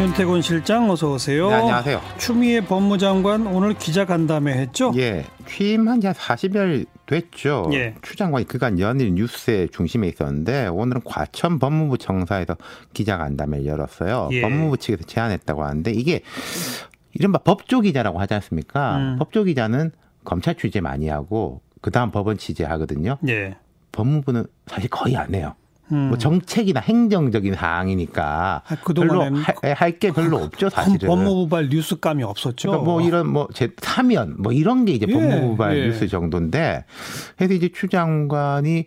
윤태곤 실장 어서 오세요. 네, 안녕하세요. 추미애 법무장관 오늘 기자간담회 했죠? 예, 취임한 지 한 40일 됐죠. 예. 추 장관이 그간 연일 뉴스의 중심에 있었는데 오늘은 과천 법무부 청사에서 기자간담회를 열었어요. 예. 법무부 측에서 제안했다고 하는데 이게 이른바 법조 기자라고 하지 않습니까? 음. 법조 기자는 검찰 취재 많이 하고 그다음 법원 취재하거든요. 예. 법무부는 사실 거의 안 해요. 음. 뭐 정책이나 행정적인 사항이니까 아, 별로 그동안에는 할게 별로 없죠, 사실은. 법무부발 뉴스감이 없었죠. 그러니까 뭐 이런 뭐제 사면 뭐 이런 게 이제 예, 법무부발 예. 뉴스 정도인데 그래서 이제 추 장관이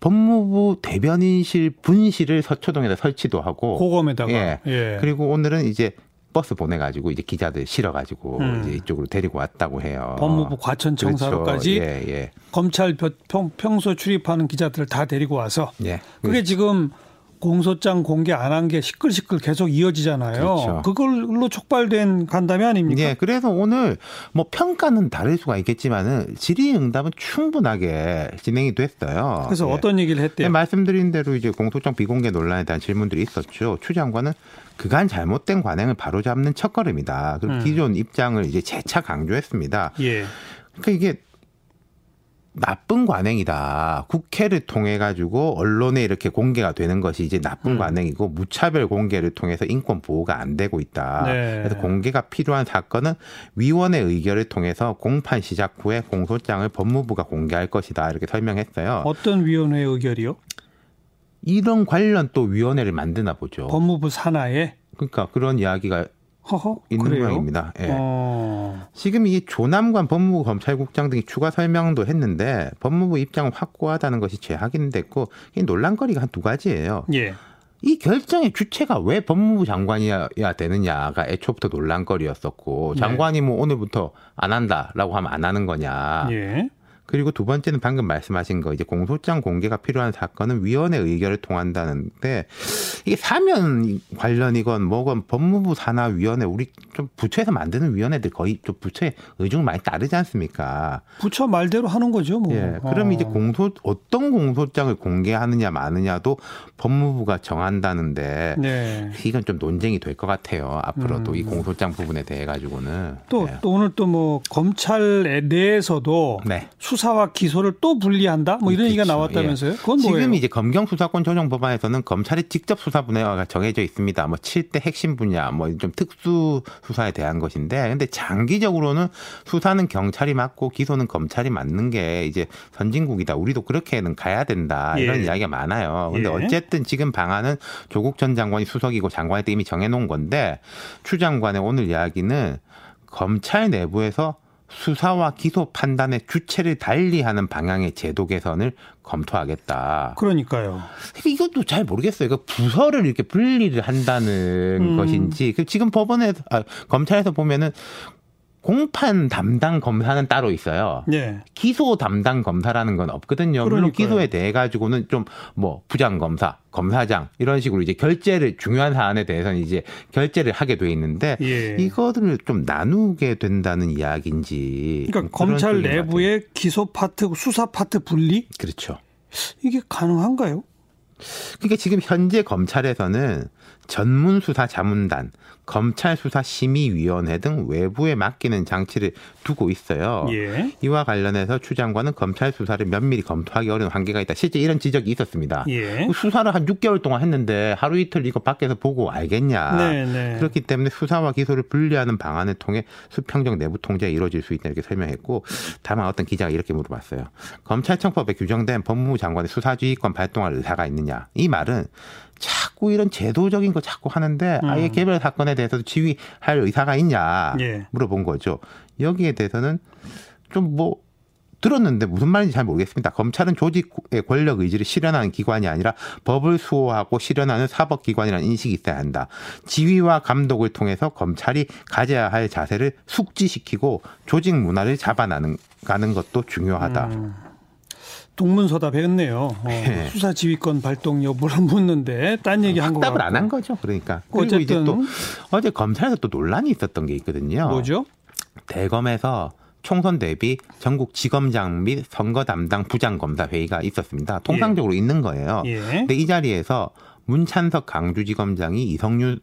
법무부 대변인실 분실을 서초동에다 설치도 하고 고검에다가 예. 예. 그리고 오늘은 이제 버스 보내가지고 이제 기자들 실어가지고 음. 이제 이쪽으로 데리고 왔다고 해요. 법무부 과천청사로까지 그렇죠. 예, 예, 검찰 벼- 평, 평소 출입하는 기자들을 다 데리고 와서 예. 그게 지금 공소장 공개 안 한 게 시끌시끌 계속 이어지잖아요. 그렇죠. 그걸로 촉발된 간담회 아닙니까? 예, 그래서 오늘 뭐 평가는 다를 수가 있겠지만은 질의응답은 충분하게 진행이 됐어요. 그래서 예. 어떤 얘기를 네, 했대요? 말씀드린 대로 이제 공소장 비공개 논란에 대한 질문들이 있었죠. 추 장관은 그간 잘못된 관행을 바로잡는 첫걸음이다. 그리고 음. 기존 입장을 이제 재차 강조했습니다. 예. 그러니까 이게 나쁜 관행이다. 국회를 통해 가지고 언론에 이렇게 공개가 되는 것이 이제 나쁜 음. 관행이고 무차별 공개를 통해서 인권 보호가 안 되고 있다. 네. 그래서 공개가 필요한 사건은 위원회 의결을 통해서 공판 시작 후에 공소장을 법무부가 공개할 것이다. 이렇게 설명했어요. 어떤 위원회 의결이요? 이런 관련 또 위원회를 만드나 보죠. 법무부 산하에 그러니까 그런 이야기가 허허 있는 그래요? 모양입니다. 예. 어. 지금 이 조남관 법무부 검찰국장 등이 추가 설명도 했는데 법무부 입장은 확고하다는 것이 재확인됐고 이 논란거리가 한 두 가지예요. 예. 이 결정의 주체가 왜 법무부 장관이야 되느냐가 애초부터 논란거리였었고 네. 장관이 뭐 오늘부터 안 한다라고 하면 안 하는 거냐. 예. 그리고 두 번째는 방금 말씀하신 거 이제 공소장 공개가 필요한 사건은 위원회 의결을 통한다는데 이게 사면 관련이건 뭐건 법무부 산하 위원회 우리 좀 부처에서 만드는 위원회들 거의 좀 부처의 의중을 많이 따르지 않습니까? 부처 말대로 하는 거죠, 뭐. 예. 그럼 어. 이제 공소 어떤 공소장을 공개하느냐 마느냐도 법무부가 정한다는데 네. 이건 좀 논쟁이 될 것 같아요. 앞으로도 음. 이 공소장 부분에 대해 가지고는 또, 네. 또 오늘 또 뭐 검찰 내에서도 네. 수 사와 기소를 또 분리한다? 뭐 이런 얘기가 그렇죠. 나왔다면서요? 그건 지금 뭐예요? 이제 검경 수사권 조정 법안에서는 검찰의 직접 수사 분야가 정해져 있습니다. 뭐 7대 핵심 분야, 뭐 좀 특수 수사에 대한 것인데, 근데 장기적으로는 수사는 경찰이 맡고 기소는 검찰이 맡는 게 이제 선진국이다. 우리도 그렇게는 가야 된다. 이런 예. 이야기가 많아요. 근데 예. 어쨌든 지금 방안은 조국 전 장관이 수석이고 장관에 때 이미 정해놓은 건데, 추 장관의 오늘 이야기는 검찰 내부에서 수사와 기소 판단의 주체를 달리하는 방향의 제도 개선을 검토하겠다. 그러니까요. 이것도 잘 모르겠어요. 그 부서를 이렇게 분리를 한다는 음. 것인지 그 지금 법원에서 아, 검찰에서 보면은 공판 담당 검사는 따로 있어요. 예. 기소 담당 검사라는 건 없거든요. 물론 그러니까요. 기소에 대해 가지고는 좀 뭐 부장 검사, 검사장 이런 식으로 이제 결재를 중요한 사안에 대해서는 이제 결재를 하게 돼 있는데 예. 이거를 좀 나누게 된다는 이야기인지. 그러니까 검찰. 내부의 기소 파트, 수사 파트 분리? 그렇죠. 이게 가능한가요? 그러니까 지금 현재 검찰에서는 전문 수사 자문단, 검찰 수사 심의위원회 등 외부에 맡기는 장치를 두고 있어요. 예. 이와 관련해서 추 장관은 검찰 수사를 면밀히 검토하기 어려운 한계가 있다. 실제 이런 지적이 있었습니다. 예. 그 수사를 한 6개월 동안 했는데 하루 이틀 이거 밖에서 보고 알겠냐. 네, 네. 그렇기 때문에 수사와 기소를 분리하는 방안을 통해 수평적 내부 통제가 이루어질 수 있다 이렇게 설명했고 다만 어떤 기자가 이렇게 물어봤어요. 검찰청법에 규정된 법무부 장관의 수사지휘권 발동할 의사가 있느냐. 이 말은 자꾸 이런 제도적인 거 자꾸 하는데 아예 음. 개별 사건에 대해서도 지휘할 의사가 있냐 예. 물어본 거죠. 여기에 대해서는 좀 뭐 들었는데 무슨 말인지 잘 모르겠습니다. 검찰은 조직의 권력 의지를 실현하는 기관이 아니라 법을 수호하고 실현하는 사법기관이라는 인식이 있어야 한다. 지휘와 감독을 통해서 검찰이 가져야 할 자세를 숙지시키고 조직 문화를 잡아나는 가는 것도 중요하다. 음. 동문서답 했네요. 어, 예. 수사 지휘권 발동 여부를 묻는데 딴 얘기 한거 확답을 안 한 거죠. 그러니까. 그리고 어쨌든 이제 또 어제 검찰에서 또 논란이 있었던 게 있거든요. 뭐죠? 대검에서 총선 대비 전국 지검장 및 선거 담당 부장 검사 회의가 있었습니다. 통상적으로 있는 거예요. 예. 근데 이 자리에서 문찬석 강주지검장이 이성윤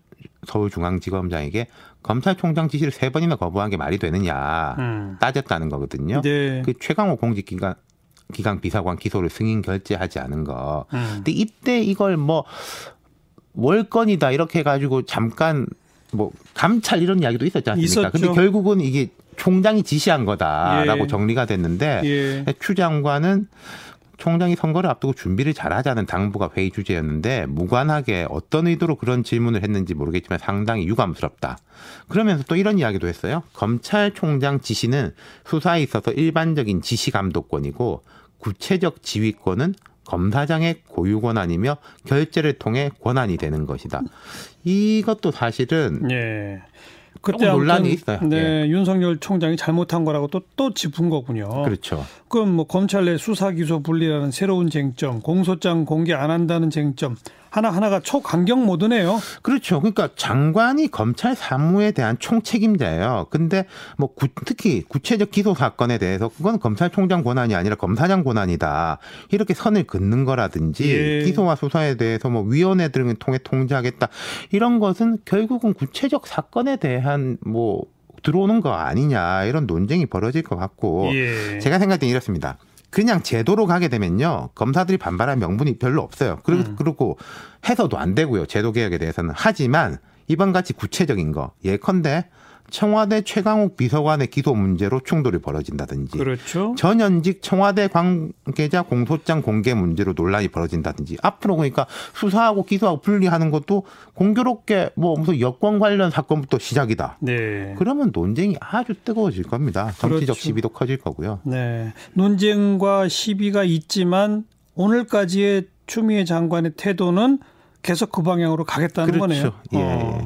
서울중앙지검장에게 검찰총장 지시를 세 번이나 거부한 게 말이 되느냐 음. 따졌다는 거거든요. 네. 그 최강호 공직기관 기강 비서관 기소를 승인 결재하지 않은 거. 음. 근데 이때 이걸 뭐 월권이다 이렇게 해가지고 잠깐 뭐 감찰 이런 이야기도 있었지 않습니까? 있었죠. 근데 결국은 이게 총장이 지시한 거다라고 예. 정리가 됐는데 예. 추 장관은 총장이 선거를 앞두고 준비를 잘하자는 당부가 회의 주제였는데 무관하게 어떤 의도로 그런 질문을 했는지 모르겠지만 상당히 유감스럽다. 그러면서 또 이런 이야기도 했어요. 검찰총장 지시는 수사에 있어서 일반적인 지시 감독권이고 구체적 지휘권은 검사장의 고유 권한이며 결재를 통해 권한이 되는 것이다. 이것도 사실은 예. 조금 논란이 있어요. 네, 윤석열 총장이 잘못한 거라고 또 또 짚은 거군요. 그렇죠. 그럼 뭐 검찰 내 수사 기소 분리라는 새로운 쟁점, 공소장 공개 안 한다는 쟁점 하나 하나가 초강경 모드네요. 그렇죠. 그러니까 장관이 검찰 사무에 대한 총책임자예요. 근데 뭐 구- 특히 구체적 기소 사건에 대해서 그건 검찰총장 권한이 아니라 검사장 권한이다. 이렇게 선을 긋는 거라든지 예. 기소와 수사에 대해서 뭐 위원회 등을 통해 통제하겠다. 이런 것은 결국은 구체적 사건에 대한 뭐 들어오는 거 아니냐 이런 논쟁이 벌어질 것 같고 예. 제가 생각할 땐 이렇습니다. 그냥 제도로 가게 되면요. 검사들이 반발할 명분이 별로 없어요. 그리고, 음. 그리고 해서도 안 되고요. 제도 개혁에 대해서는. 하지만 이번 같이 구체적인 거 예컨대 청와대 최강욱 비서관의 기소 문제로 충돌이 벌어진다든지 그렇죠. 전현직 청와대 관계자 공소장 공개 문제로 논란이 벌어진다든지 앞으로 그러니까 수사하고 기소하고 분리하는 것도 공교롭게 뭐 무슨 여권 관련 사건부터 시작이다. 네. 그러면 논쟁이 아주 뜨거워질 겁니다. 정치적 그렇죠. 시비도 커질 거고요. 네. 논쟁과 시비가 있지만 오늘까지의 추미애 장관의 태도는 계속 그 방향으로 가겠다는 그렇죠. 거네요. 예, 어.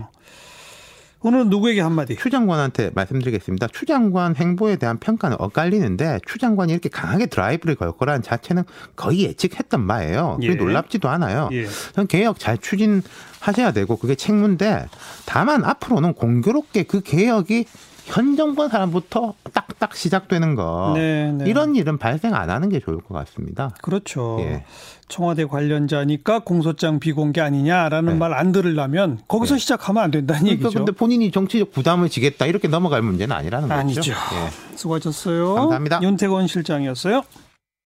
오늘은 누구에게 한마디? 추 장관한테 말씀드리겠습니다. 추 장관 행보에 대한 평가는 엇갈리는데 추 장관이 이렇게 강하게 드라이브를 걸 거라는 자체는 거의 예측했던 바예요. 그게 예. 놀랍지도 않아요. 예. 전 개혁 잘 추진하셔야 되고 그게 책무인데 다만 앞으로는 공교롭게 그 개혁이 현 정권 사람부터 딱딱 시작되는 거 네, 네. 이런 일은 발생 안 하는 게 좋을 것 같습니다. 그렇죠. 예. 청와대 관련자니까 공소장 비공개 아니냐라는 네. 말안 들으려면 거기서 시작하면 안 된다는 그러니까 얘기죠. 근데 본인이 정치적 부담을 지겠다 이렇게 넘어갈 문제는 아니라는 거죠. 아니죠. 예. 수고하셨어요. 감사합니다. 윤태권 실장이었어요.